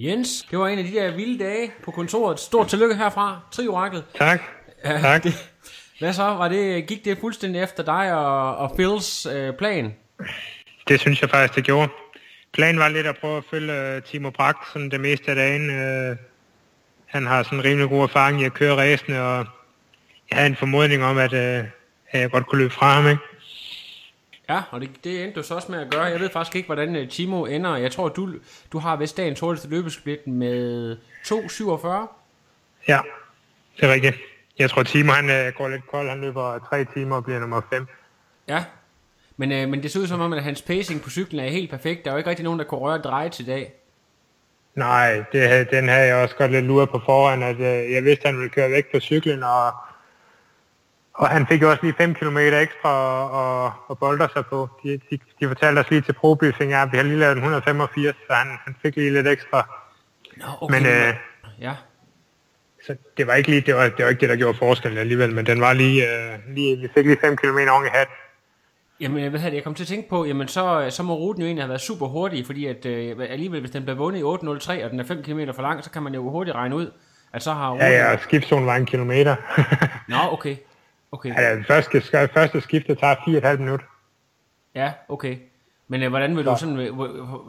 Jens, det var en af de der vilde dage på kontoret. Stort tillykke herfra. Trioraklet. Tak. Ja, tak. Det, hvad så? Var det, gik det fuldstændig efter dig og, og Phils øh, plan? Det synes jeg faktisk, det gjorde. Planen var lidt at prøve at følge uh, Timo Brak sådan det meste af dagen. Uh, han har sådan rimelig god erfaring i at køre ræsene, og jeg havde en formodning om, at, uh, at jeg godt kunne løbe fra ham. Ikke? Ja, og det, det endte du så også med at gøre. Jeg ved faktisk ikke, hvordan uh, Timo ender. Jeg tror, du, du har vist dagens hurtigste løbesplit med 2.47. Ja, det er rigtigt. Jeg tror, Timo han uh, går lidt kold. Han løber tre timer og bliver nummer 5. Ja, men, øh, men det ser ud som om, at hans pacing på cyklen er helt perfekt. Der er jo ikke rigtig nogen, der kunne røre dreje til dag. Nej, det, den havde jeg også godt lidt luret på forhånd, at øh, jeg vidste, at han ville køre væk på cyklen, og, og han fik jo også lige 5 km ekstra og, og bolder sig på. De, de, de fortalte os lige til probriefing, at vi har lige lavet en 185, så han, han fik lige lidt ekstra. Nå, okay. Men øh, ja. så det var ikke lige, det var, det var ikke det, der gjorde forskellen alligevel, men den var lige, øh, lige vi fik lige 5 km oven i hat. Jamen, hvad havde jeg kom til at tænke på, jamen så, så må ruten jo egentlig have været super hurtig, fordi at øh, alligevel, hvis den bliver vundet i 8.03, og den er 5 km for lang, så kan man jo hurtigt regne ud, at så har ruten... Ja, ja, og skiftzonen var en kilometer. Nå, okay. Okay. Det første, første skifte tager 4,5 minutter. Ja, okay. Men øh, hvordan vil du sådan, øh,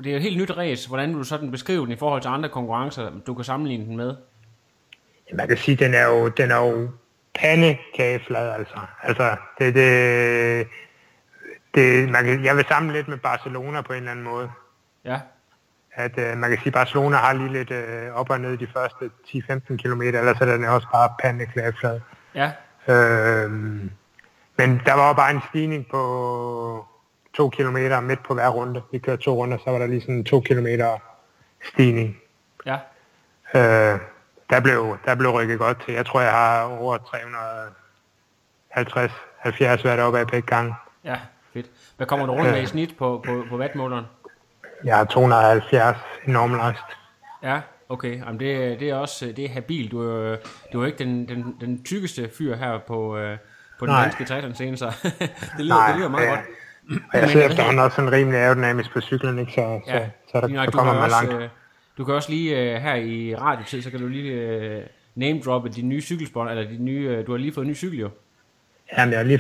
det er et helt nyt race, hvordan vil du sådan beskrive den i forhold til andre konkurrencer, du kan sammenligne den med? Man kan sige, den er jo, den er jo pandekageflad, altså. Altså, det, det, det, man kan, jeg vil samle lidt med Barcelona på en eller anden måde. Ja. At uh, man kan sige, at Barcelona har lige lidt uh, op og ned de første 10-15 km, ellers er den også bare pandekageflad. Ja. Øh, men der var jo bare en stigning på to kilometer midt på hver runde. Vi kørte to runder, så var der lige sådan en to kilometer stigning. Ja. Øh, der, blev, der blev rykket godt til. Jeg tror, jeg har over 350 70 været oppe af begge gange. Ja, fedt. Hvad kommer du rundt med i snit på, på, på vatmåleren? Jeg har 270 i normlast. Ja, okay. Jamen det, det er også det er habil. Du er, du er ikke den, den, den tykkeste fyr her på, øh, på den Nej. danske triathlon scene, så det lyder, Nej, det lyder meget ja. godt. Og jeg sidder øh, efterhånden også sådan rimelig aerodynamisk på cyklen, ikke? Så, Ja, så, så, der, nok, så kommer man også, langt. øh, Du kan også lige øh, her i radiotid, så kan du lige øh, name droppe de nye cykelspon, eller de nye, øh, du har lige fået en ny cykel jo. Jamen, jeg har lige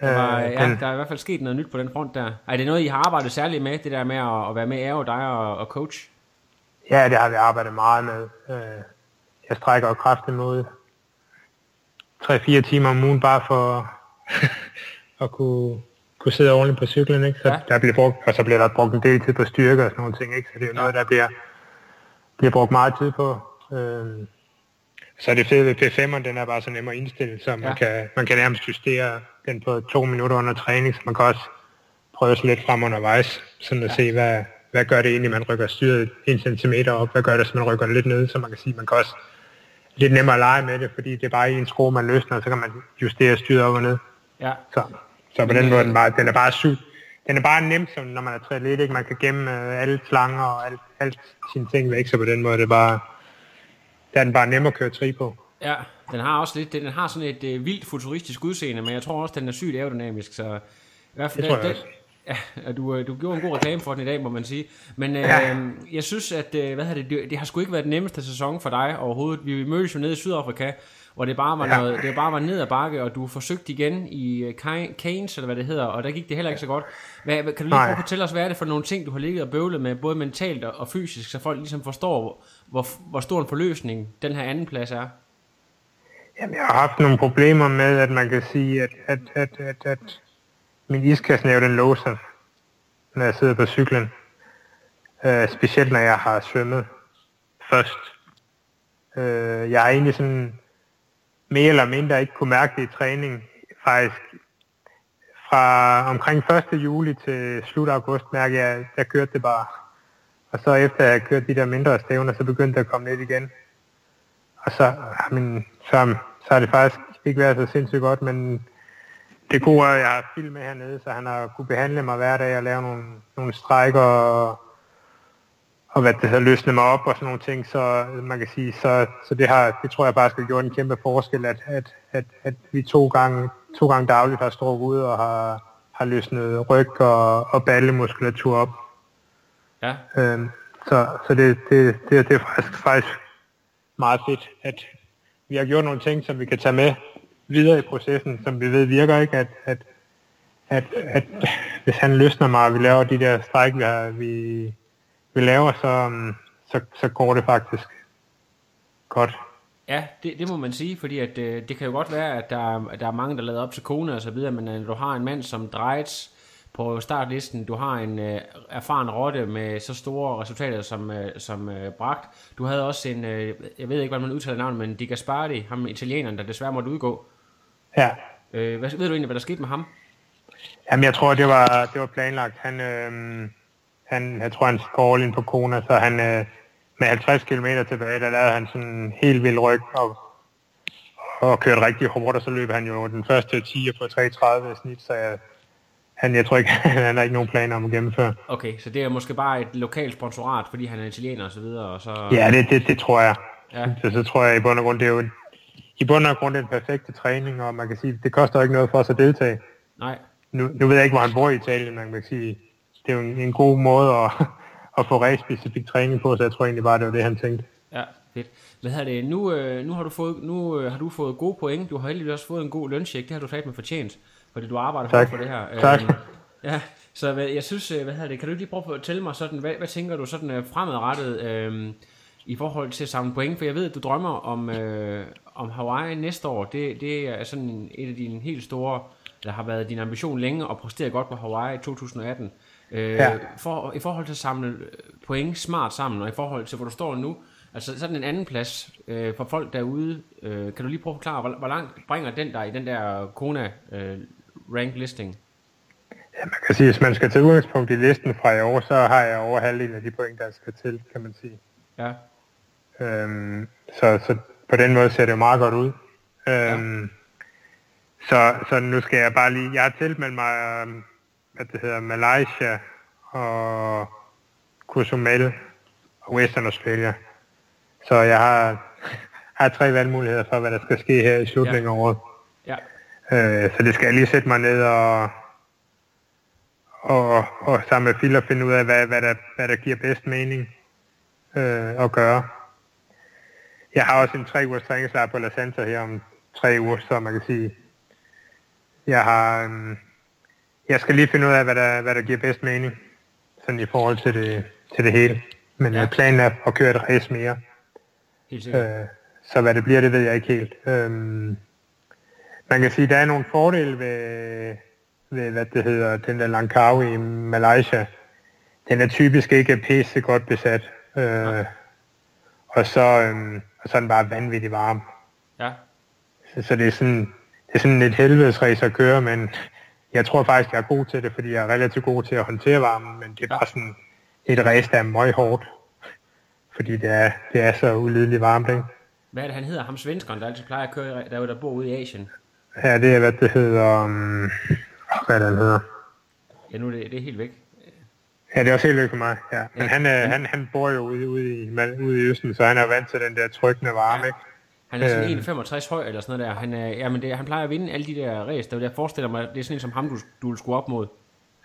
Der, var, Øh, ja, den- der er i hvert fald sket noget nyt på den front der. Er det noget, I har arbejdet særligt med, det der med at, at være med Aero, dig og, og coach? Ja, det har vi arbejdet meget med. Øh, jeg strækker jo kraftigt mod 3-4 timer om ugen, bare for at kunne, kunne sidde ordentligt på cyklen. Ikke? Så Ja. der bliver brugt, og så bliver der brugt en del tid på styrke og sådan nogle ting. Ikke? Så det er jo noget, der bliver, bliver brugt meget tid på. Øh, så er det fede ved P5'eren, den er bare så nem at indstille, så man, Ja. kan, man kan nærmest justere den på to minutter under træning, så man kan også prøve sig lidt frem undervejs, sådan at ja. se, hvad, hvad gør det egentlig, man rykker styret en centimeter op, hvad gør det, hvis man rykker det lidt ned, så man kan sige, man kan også lidt nemmere at lege med det, fordi det er bare en skrue, man løsner, og så kan man justere styret op og ned. Ja, Så, så på den måde, den, bare, den er bare syg. Den er bare nem, som når man er triatlet, ikke? Man kan gemme øh, alle slanger og alt, alt sine ting væk, så på den måde det er bare, der er den bare nem at køre tri på. ja. Den har også lidt, den har sådan et øh, vildt futuristisk udseende, men jeg tror også, den er sygt aerodynamisk, så i hvert fald Det tror jeg den, også. Ja, du, øh, du gjorde en god reklame for den i dag, må man sige. Men øh, Ja. jeg synes, at øh, hvad det, det, har sgu ikke været den nemmeste sæson for dig overhovedet. Vi mødtes jo nede i Sydafrika, hvor det bare var, Ja. noget, det bare var ned ad bakke, og du forsøgte igen i øh, Cairns, eller hvad det hedder, og der gik det heller ikke så godt. Hvad, kan du lige prøve at fortælle os, hvad er det for nogle ting, du har ligget og bøvlet med, både mentalt og, og fysisk, så folk ligesom forstår, hvor, hvor stor en forløsning den her anden plads er? Jamen, jeg har haft nogle problemer med, at man kan sige, at, at, at, at, at min iskastnæve, den låser, når jeg sidder på cyklen. Uh, specielt når jeg har svømmet først. Uh, jeg har egentlig sådan mere eller mindre ikke kunne mærke det i træning. Faktisk fra omkring 1. juli til slut august mærker jeg, at jeg kørte det bare. Og så efter jeg kørte de der mindre stævner, så begyndte det at komme lidt igen. Og så, men, så, så har det faktisk ikke været så sindssygt godt, men det gode er, at jeg har film med hernede, så han har kunne behandle mig hver dag og lave nogle, nogle strækker og, og hvad det så løsne mig op og sådan nogle ting, så man kan sige, så, så det, har, det tror jeg bare skal gjort en kæmpe forskel, at, at, at, at vi to gange, to gange dagligt har stået ud og har, har løsnet ryg og, og ballemuskulatur op. Ja. Øhm, så så det, det, det, det er faktisk, faktisk meget fedt, at vi har gjort nogle ting, som vi kan tage med videre i processen, som vi ved virker ikke, at, at, at, at hvis han løsner mig, og vi laver de der stræk, vi, har, vi, vi laver, så, um, så, så går det faktisk godt. Ja, det, det må man sige, fordi at, øh, det kan jo godt være, at der, der er mange, der lader op til kone og så videre, men øh, når du har en mand som Dreitz på startlisten, du har en øh, erfaren rotte med så store resultater som, øh, som øh, Bragt. Du havde også en, øh, jeg ved ikke, hvordan man udtaler navnet, men Di Gaspardi, ham italieneren, der desværre måtte udgå. Ja. Øh, hvad, ved du egentlig, hvad der skete med ham? Jamen, jeg tror, det var, det var planlagt. Han, øhm, han, jeg tror, han skår ind på Kona, så han øh, med 50 km tilbage, der lavede han sådan en helt vild ryg og, og kørte rigtig hårdt, og så løb han jo den første 10 på 3.30 i snit, så jeg, han, jeg tror ikke, han har ikke nogen planer om at gennemføre. Okay, så det er måske bare et lokalt sponsorat, fordi han er italiener og så videre, og så... Ja, det, det, det tror jeg. Ja. Så, så tror jeg i bund og grund, det er jo en, i bund og grund den perfekte træning, og man kan sige, det koster ikke noget for os at deltage. Nej, Nu, nu ved jeg ikke, hvor han bor i Italien, men man kan sige, det er jo en, en god måde at, at få race-specifik træning på, så jeg tror egentlig bare, det var det, han tænkte. Ja, fedt. Hvad hedder det? Nu, øh, nu, har du fået, nu øh, har du fået gode point. Du har heldigvis også fået en god løncheck. Det har du med fortjent, fordi du arbejder Tak. for det her. Tak. Øhm, ja, så jeg synes, øh, hvad hedder det? Kan du lige prøve at fortælle mig sådan, hvad, hvad tænker du sådan øh, fremadrettet øh, i forhold til at samle point? For jeg ved, at du drømmer om, øh, om Hawaii næste år. Det, det er sådan en, et af dine helt store, der har været din ambition længe at præstere godt på Hawaii i 2018. Øh, Ja. for, I forhold til at samle øh, point smart sammen, og i forhold til, hvor du står nu, altså sådan en anden plads øh, for folk derude, øh, kan du lige prøve at forklare, hvor, hvor langt bringer den der i den der Kona øh, rank listing? Ja, man kan sige, hvis man skal tage udgangspunkt i listen fra i år, så har jeg over halvdelen af de point, der skal til, kan man sige. Ja, Øhm, så, så på den måde ser det jo meget godt ud. Øhm, så, så nu skal jeg bare lige... Jeg har tilmeldt mig, øhm, hvad det hedder, Malaysia og Cozumel og Western Australia. Så jeg har, har tre valgmuligheder for, hvad der skal ske her i slutningen Ja. af året. ja, Øh, så det skal jeg lige sætte mig ned og, og, og sammen med Phil og finde ud af, hvad, hvad, der, hvad der giver bedst mening øh, at gøre. Jeg har også en tre ugers træningslejr på La Santa her om tre uger, så man kan sige, jeg har, øhm, jeg skal lige finde ud af, hvad der, hvad der giver bedst mening, sådan i forhold til det, til det hele. Men Ja. ja. planen er at køre et race mere. helt sikkert. Øh, så hvad det bliver, det ved jeg ikke helt. Øhm, man kan sige, at der er nogle fordele ved, ved hvad det hedder, den der Langkawi i Malaysia. Den er typisk ikke pisse godt besat. Øh, og, så, øhm, og så er den bare vanvittigt varm. Ja, Så, så det er sådan, det er sådan et helvedesræs at køre, men jeg tror faktisk, jeg er god til det, fordi jeg er relativt god til at håndtere varmen, men det er bare sådan et race, der er meget hårdt. Fordi det er, det er så ulideligt varmt, ikke? hvad er det, han hedder? Ham svenskeren, der altid plejer at køre, der, er der bor ude i Asien. Ja, det er, hvad det hedder... Um, hvad det, han hedder? Ja, nu er det, det er helt væk. Ja, det er også helt væk for mig, ja. Men Ja. han, er, han, han bor jo ude, ude, i, ude i Østen, så han er vant til den der trykkende varme, Ja. ikke? Han er sådan Øh. 1,65 høj eller sådan noget der. Han, er, jamen det, han plejer at vinde alle de der race. Der, jeg forestiller mig, det er sådan en som ham, du, du vil skulle op mod.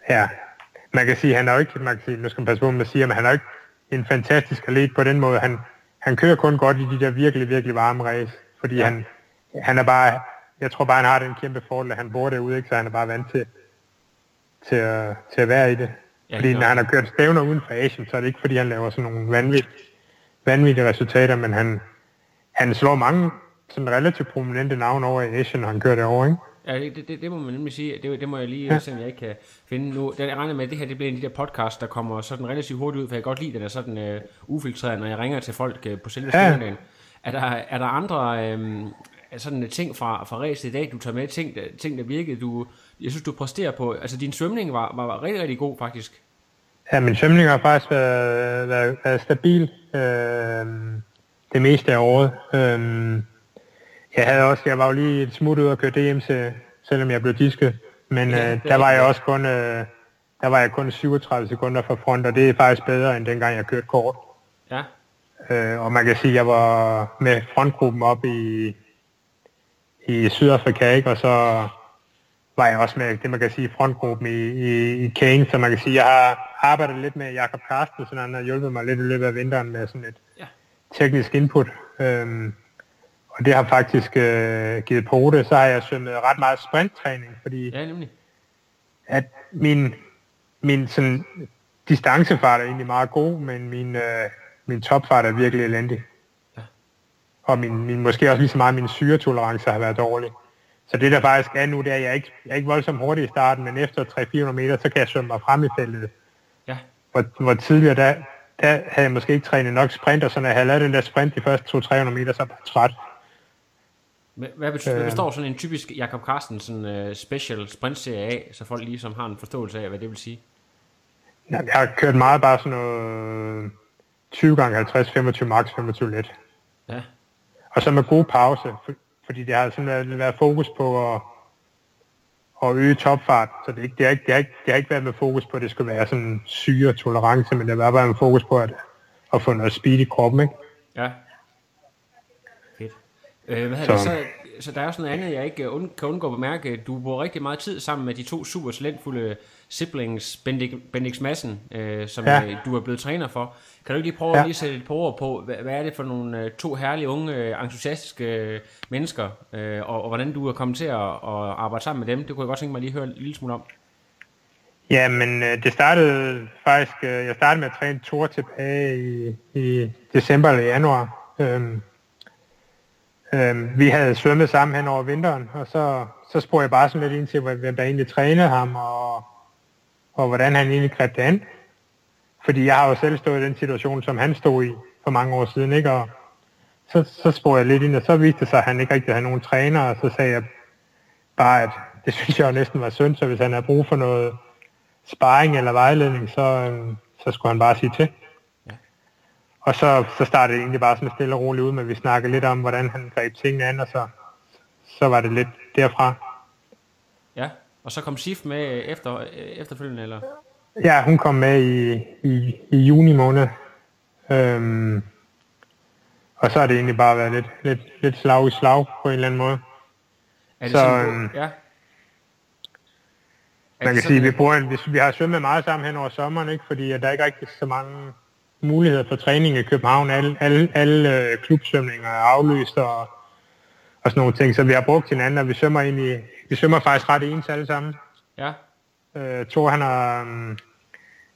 Ja. Man kan sige, han er jo ikke, man kan sige, nu skal man passe på, man siger, men han er jo ikke en fantastisk atlet på den måde. Han, han kører kun godt i de der virkelig, virkelig varme race, fordi Ja. ja. han, han er bare, jeg tror bare, han har den kæmpe fordel, at han bor derude, ikke? så han er bare vant til, til, at, til at være i det. Ja, fordi når han har kørt stævner uden for Asien, så er det ikke, fordi han laver sådan nogle vanvittige, vanvittige resultater, men han, han slår mange sådan relativt prominente navne over i Asien, når han kører derovre, ikke? Ja, det, det, det må man nemlig sige. Det, det må jeg lige Ja. se, om jeg ikke kan finde nu. Jeg regner med, at det her det bliver en af de der podcasts, der kommer sådan relativt hurtigt ud, for jeg kan godt lide, at den er sådan uh, ufiltreret, når jeg ringer til folk uh, på selve Ja. Er der, er der andre um, sådan ting fra, fra ræset i dag, du tager med? Ting, der, ting, der virkede, du, jeg synes, du præsterer på. Altså, din svømning var, var, var rigtig, rigtig god, faktisk. Ja, min svømning har faktisk været, været, været stabil øh, det meste af året. Øh, jeg havde også, jeg var jo lige et smut ud og køre DM, til, selvom jeg blev disket. Men Ja, øh, er der var jeg også kun, øh, der var jeg kun 37 sekunder fra front, og det er faktisk bedre end dengang jeg kørte kort. Ja, Øh, og man kan sige, at jeg var med frontgruppen op i, i Sydafrika, ikke? og så var jeg også med det, man kan sige, frontgruppen i, i, i Kane, så man kan sige, jeg har arbejdet lidt med Jakob Karsten, så han har hjulpet mig lidt i løbet af vinteren med sådan et ja. teknisk input. Øhm, og det har faktisk øh, givet på det. Så har jeg svømmet ret meget sprinttræning, fordi ja, nemlig. at min, min sådan, distancefart er egentlig meget god, men min, øh, min topfart er virkelig elendig. Og min, min, måske også lige så meget min syretolerance har været dårlig. Så det der faktisk er nu, det er, at jeg ikke, jeg er ikke voldsomt hurtig i starten, men efter 300-400 meter, så kan jeg svømme mig frem i feltet. Ja. Hvor, hvor tidligere, der, der havde jeg måske ikke trænet nok sprint, og så når jeg havde lavet den der sprint de første 200-300 meter, så var jeg træt. Hvad, betyder, hvad består sådan en typisk Jakob Carstensen uh, special sprintserie af, så folk ligesom har en forståelse af, hvad det vil sige? Ja, jeg har kørt meget bare sådan noget 20 gange 50, 25 max, 25 let. Ja. Og så med god pause, for, fordi det har sådan været, været fokus på at, at øge topfart, så det, ikke, det, har ikke, det, har ikke, det har ikke været med fokus på, at det skulle være sådan syre tolerance, men det har bare med fokus på at, at få noget speed i kroppen, ikke? Ja. Fedt. Øh, hvad så. Det, så, så der er også noget andet, jeg ikke und, kan undgå at bemærke. Du bruger rigtig meget tid sammen med de to super talentfulde siblings, Bendik, Bendix Madsen, øh, som ja. øh, du er blevet træner for. Kan du ikke lige prøve ja. at lige sætte et par ord på, hvad, hvad er det for nogle øh, to herlige, unge, øh, entusiastiske øh, mennesker, øh, og, og hvordan du er kommet til at, at arbejde sammen med dem? Det kunne jeg godt tænke mig lige at høre en lille smule om. Ja, men øh, det startede faktisk, øh, jeg startede med at træne Tor tilbage i, i december eller januar. Øhm, Øh, vi havde svømmet sammen hen over vinteren, og så, så spurgte jeg bare sådan lidt ind til, hvem der egentlig trænede ham, og og hvordan han egentlig greb det an. Fordi jeg har jo selv stået i den situation, som han stod i for mange år siden, ikke? Og så, så spurgte jeg lidt ind, og så viste det sig, at han ikke rigtig havde nogen træner, og så sagde jeg bare, at det synes jeg jo næsten var synd, så hvis han har brug for noget sparring eller vejledning, så, øhm, så skulle han bare sige til. Og så, så startede det egentlig bare sådan stille og roligt ud, men vi snakkede lidt om, hvordan han greb tingene an, og så, så var det lidt derfra. Ja, og så kom Sif med efter, efterfølgende, eller? Ja, hun kom med i, i, i juni måned. Øhm, og så har det egentlig bare været lidt, lidt, lidt slag i slag på en eller anden måde. Er det så, sådan, øhm, ja. Man kan sige, at vi, bruger, vi, vi har svømmet meget sammen hen over sommeren, ikke? fordi at der er ikke rigtig så mange muligheder for træning i København. Alle, alle, alle øh, klubsvømninger er aflyst og, og sådan nogle ting, så vi har brugt hinanden, og vi svømmer egentlig vi svømmer faktisk ret ens alle sammen. Ja. Øh, Thor, han har... Um,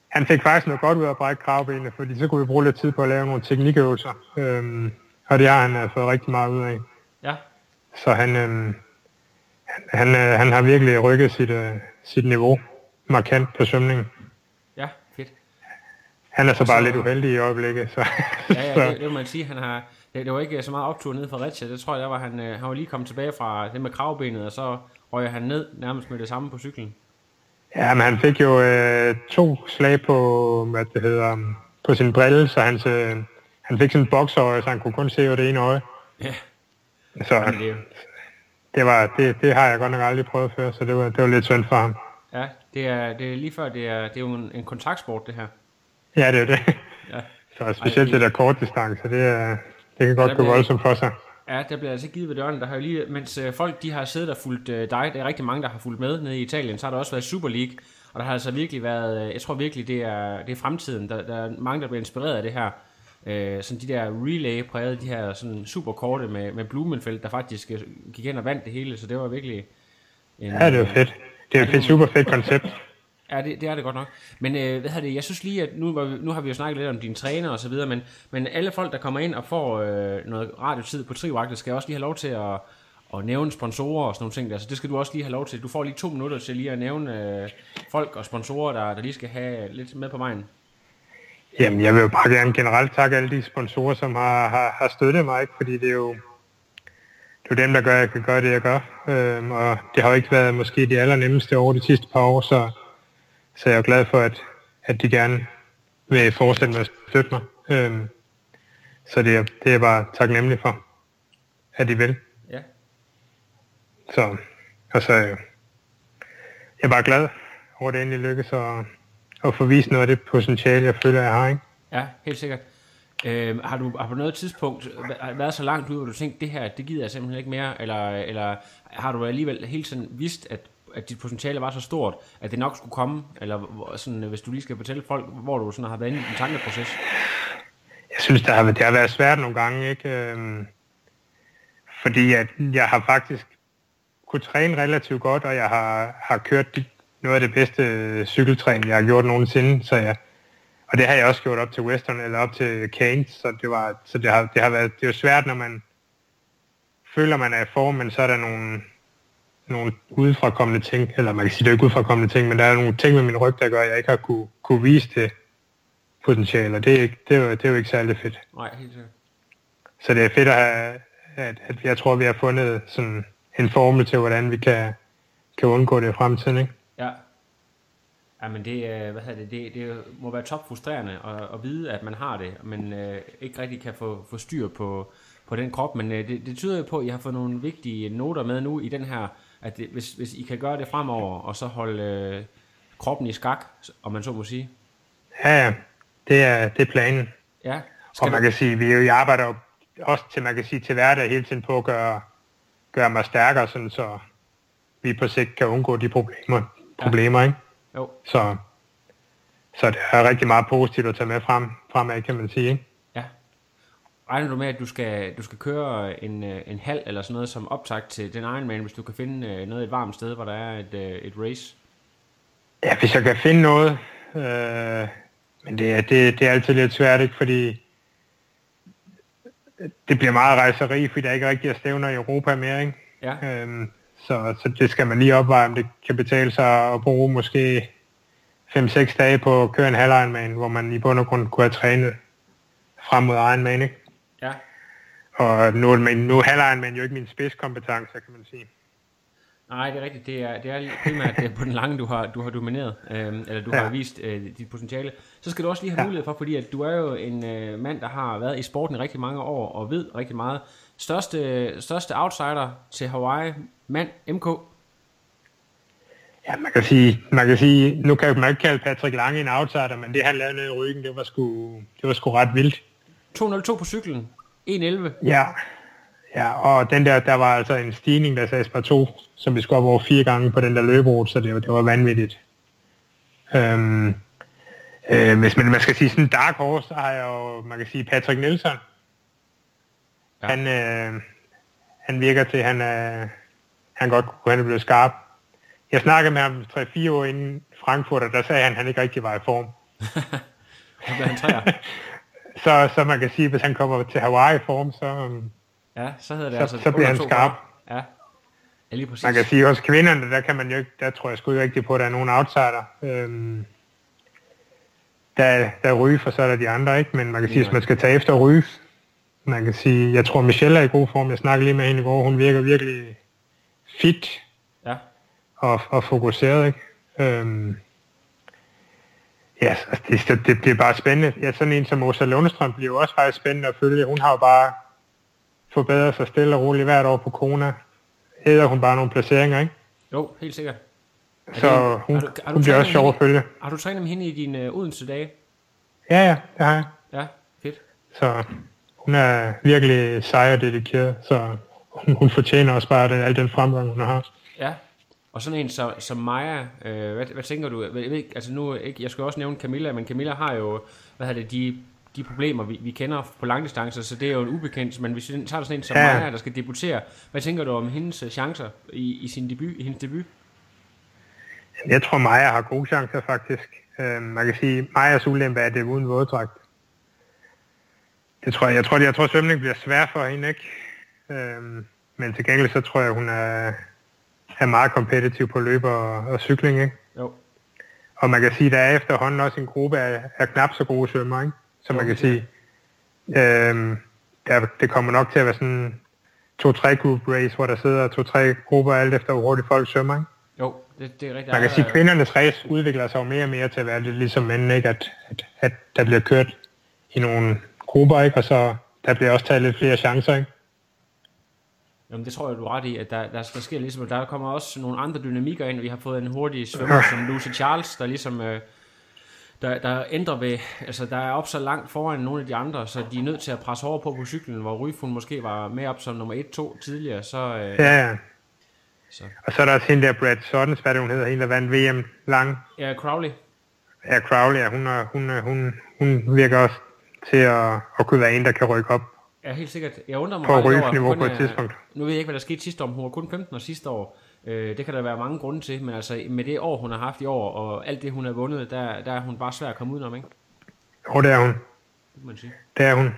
han fik faktisk noget godt ud af at brække kravbenene, fordi så kunne vi bruge lidt tid på at lave nogle teknikøvelser. Øhm, og det har han uh, fået rigtig meget ud af. Ja. Så han, øhm, han, øh, han har virkelig rykket sit, uh, sit niveau markant på svømningen. Han er så, så bare lidt uheldig i øjeblikket. Så, ja, ja, det, det må man sige. Han har, det, det var ikke så meget optur ned fra Fredericia. Det tror jeg, der var han, han var lige kommet tilbage fra det med kravbenet, og så røg han ned nærmest med det samme på cyklen. Ja, men han fik jo øh, to slag på, hvad det hedder, på sin brille, så han, øh, han fik sådan en boksøje, så han kunne kun se over det ene øje. Ja. Så det, det, var, det, det har jeg godt nok aldrig prøvet før, så det var, det var lidt synd for ham. Ja, det er, det er lige før, det er, det er jo en, en kontaktsport, det her. Ja, det er det. Ja. Så specielt Ej, det der kortdistance, det, er, det kan godt gå voldsomt for sig. Ja, der bliver altså givet ved døren. Der har jo lige, mens øh, folk de har siddet og fulgt øh, dig, der er rigtig mange, der har fulgt med nede i Italien, så har der også været Super League, og der har altså virkelig været, øh, jeg tror virkelig, det er, det er fremtiden. Der, der er mange, der bliver inspireret af det her. Øh, sådan de der relay præget, de her sådan super korte med, med Blumenfeldt, der faktisk gik ind og vandt det hele, så det var virkelig... En, ja, det var fedt. Det er et super fedt koncept. Ja, det, det er det godt nok. Men øh, hvad hedder det, jeg synes lige, at nu, vi, nu har vi jo snakket lidt om dine træner og så videre, men, men alle folk, der kommer ind og får øh, noget radiotid på Trivagtet, skal også lige have lov til at, at nævne sponsorer og sådan nogle ting der. Så det skal du også lige have lov til. Du får lige to minutter til lige at nævne øh, folk og sponsorer, der, der lige skal have lidt med på vejen. Jamen, jeg vil jo bare gerne generelt takke alle de sponsorer, som har, har, har støttet mig, ikke? fordi det er jo det er dem, der gør, at jeg kan gøre det, jeg gør. Øhm, og det har jo ikke været måske de allernemmeste år de sidste par år, så så jeg er glad for, at, at de gerne vil fortsætte med at støtte mig. Øhm, så det er, det er bare taknemmelig for, at de vil. Ja. Så, og så jeg er bare glad over, at det endelig lykkes at, at få vist noget af det potentiale, jeg føler, jeg har. Ikke? Ja, helt sikkert. Øh, har, du, har på noget tidspunkt været så langt ud, hvor du tænkte, det her, det gider jeg simpelthen ikke mere, eller, eller har du alligevel hele tiden vidst, at at dit potentiale var så stort, at det nok skulle komme? Eller sådan, hvis du lige skal fortælle folk, hvor du sådan har været inde i din tankeproces? Jeg synes, det har, det har været svært nogle gange, ikke? Øhm, fordi at jeg har faktisk kunne træne relativt godt, og jeg har, har kørt noget af det bedste øh, cykeltræning, jeg har gjort nogensinde. Så jeg, og det har jeg også gjort op til Western eller op til Keynes, så det, var, så det, har, det har været det er svært, når man føler, man er i form, men så er der nogle, nogle udefrakommende ting, eller man kan sige, det er ikke udefrakommende ting, men der er nogle ting med min ryg, der gør, at jeg ikke har kunne, kunne vise det potentiale, og det er, ikke, det, er jo, det er jo ikke særlig fedt. Nej, helt sikkert. Så det er fedt at have, at, at jeg tror, vi har fundet sådan en formel til, hvordan vi kan, kan undgå det i fremtiden, ikke? Ja. Ja, men det, hvad hedder det, det, det må være top frustrerende at, at vide, at man har det, men øh, ikke rigtig kan få, få styr på, på den krop. Men øh, det, det tyder jo på, at I har fået nogle vigtige noter med nu i den her, at det, hvis, hvis I kan gøre det fremover, og så holde øh, kroppen i skak, om man så må sige. Ja, ja, det er, det er planen. Ja. Og Skal man du, kan sige, vi, jeg arbejder jo også til, man kan sige, til hverdag hele tiden på at gøre, gøre mig stærkere, sådan, så vi på sigt kan undgå de problemer, problemer ikke? jo, Så, så det er rigtig meget positivt at tage med frem, fremad, kan man sige, ikke? Regner du med, at du skal, du skal køre en, øh, en halv eller sådan noget som optakt til den Ironman, hvis du kan finde øh, noget et varmt sted, hvor der er et, øh, et race? Ja, hvis jeg kan finde noget. Øh, men det, er- det, det er altid lidt svært, ikke? Fordi det bliver meget rejseri, fordi der ikke rigtig er stævner i Europa mere, ikke? Ja, Øhm, så, så det skal man lige opveje, om det kan betale sig at bruge måske 5-6 dage på at køre en halv Ironman, hvor man i bund og grund kunne have trænet frem mod Ironman, ikke? Ja. Og nu, men nu er halv Ironman jo ikke min spidskompetence, kan man sige. Nej, det er rigtigt. Det er, det er primært det er på den lange, du har, du har domineret, øh, eller du ja. Har vist øh, dit potentiale. Så skal du også lige have. Ja. mulighed for, fordi at du er jo en øh, mand, der har været i sporten i rigtig mange år, og ved rigtig meget. Største, største outsider til Hawaii, mand, MK. Ja, man kan sige, man kan sige, nu kan man ikke kalde Patrick Lange en outsider, men det han lavede nede i ryggen, det var sgu, det var sgu ret vildt. 202 på cyklen, 1.11. Ja, ja, og den der, der var altså en stigning, der sagde par to, som vi skulle op over fire gange på den der løberute, så det var, det var vanvittigt. Øhm, øh, hvis man, man skal sige sådan en dark horse, så har jeg jo, man kan sige Patrick Nielsen. Ja. Han, øh, han virker til, at han, er, han godt kunne han er blevet skarp. Jeg snakkede med ham 3-4 år inden Frankfurt, og der sagde han, at han ikke rigtig var i form. Så blev han træer. Så, så man kan sige, at hvis han kommer til Hawaii i form, så øhm, Ja, så hedder det Så- altså... så bliver han 202 skarp. Ja. ja, lige præcis. Man kan sige også kvinderne, der kan man jo ikke, der tror jeg sgu ikke rigtig på, at der er nogen outsider. Øhm, der, der er ryge, for så er der de andre, ikke? Men man kan sige, hvis man skal tage efter ryge, man kan sige, jeg tror Michelle er i god form. Jeg snakkede lige med hende i går. Hun virker virkelig fit Ja, og, og fokuseret, ikke? Øhm, ja, så det, det, det bliver bare spændende. Ja, sådan en som Åsa Lundstrøm bliver også faktisk spændende at følge. Hun har jo bare forbedret sig stille og roligt hvert år på Kona. Æder hun bare nogle placeringer, ikke? jo, helt sikkert. Så det- hun, har du- har du hun bliver også sjov at følge. Har du trænet med hende i dine øh, Odense dage? Ja, ja, det har jeg. Ja, fedt. Så hun er virkelig sej og dedikeret, så hun, hun fortjener også bare den, al den fremgang, hun har. Ja, og sådan en som, som Maja, øh, hvad, hvad tænker du? Jeg ved altså nu, ikke, jeg skal også nævne Camilla, men Camilla har jo, hvad hedder det, de, de problemer, vi, vi kender på langdistancer, så det er jo en ubekendt, men hvis vi tager sådan en som Ja. Maja, der skal debutere, hvad tænker du om hendes øh, chancer i, i sin debut, i hendes debut? Jeg tror, Maja har gode chancer, faktisk. Øh, man kan sige, Majas ulempe er det uden våddragt. Det tror jeg. Jeg tror, jeg tror svømning bliver svært for hende, ikke? Øh, men til gengæld så tror jeg, hun er, er meget kompetitiv på løb og, og cykling, ikke? Jo, Og man kan sige, der er efterhånden også en gruppe af, af knap så gode svømmer, ikke? Så man Jo, kan sige, øhm, der, det kommer nok til at være sådan to-tre group race, hvor der sidder to-tre grupper alt efter, hvor hurtigt folk svømmer, ikke? jo, det, det er rigtigt. Man kan sige, at kvindernes race udvikler sig jo mere og mere til at være lidt ligesom mændene, ikke? At, at, at der bliver kørt i nogle grupper, ikke? Og så der bliver også taget lidt flere chancer, ikke? Jamen det tror jeg, du er ret i, at der, der, der sker ligesom, der kommer også nogle andre dynamikker ind. Vi har fået en hurtig svømmer som Lucy Charles, der ligesom, øh, der, der ændrer ved, altså der er op så langt foran nogle af de andre, så de er nødt til at presse hårdere på på cyklen, hvor Ryfun måske var med op som nummer 1-2 tidligere, så, øh, Ja, ja. Så. Og så er der også hende der Brad Sottens, hvad det hun hedder, hende der vandt VM lang. Ja, Crowley. Ja, Crowley, ja, hun, er, hun, hun, hun virker også til at, at kunne være en, der kan rykke op. Ja, helt sikkert. Jeg undrer mig På over, hun på et er- tidspunkt. Nu ved jeg ikke, hvad der skete sidste år, hun var kun 15 år sidste år. Øh, det kan der være mange grunde til, men altså med det år, hun har haft i år, og alt det, hun har vundet, der, der er hun bare svær at komme udenom, ikke? Jo, det er hun. Det man sige. Det er hun.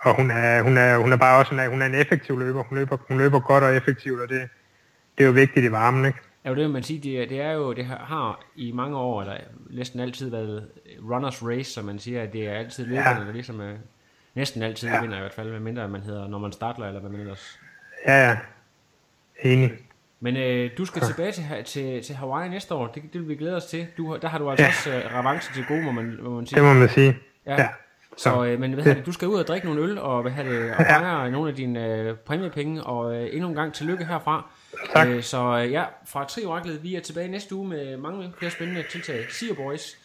Og hun er, hun er, hun er bare også en, hun er en effektiv løber. Hun løber, hun løber godt og effektivt, og det, det er jo vigtigt i varmen, ikke? Ja, det vil man sige, det, er- det er jo, det har- i mange år, eller næsten altid været runners race, som man siger, at det er altid løberne, Ja. der ligesom er, næsten altid ja. vinder i hvert fald, medmindre man hedder, når man starter, eller hvad man ellers. Ja, ja. Enig. Men øh, du skal tilbage til, til, til Hawaii næste år, det, det vil vi glæde os til. Du, der har du altså Ja. også øh, revanche til gode, må man, må man sige. Det må man sige. Ja. Ja. Så, øh, men hvad hedder det, du skal ud og drikke nogle øl, og, hvad det, og fejre nogle af dine øh, præmiepenge, og øh, endnu en gang tillykke herfra. Tak. Øh, så øh, ja, fra Trioraklet, vi er tilbage næste uge med mange flere spændende tiltag. See you boys.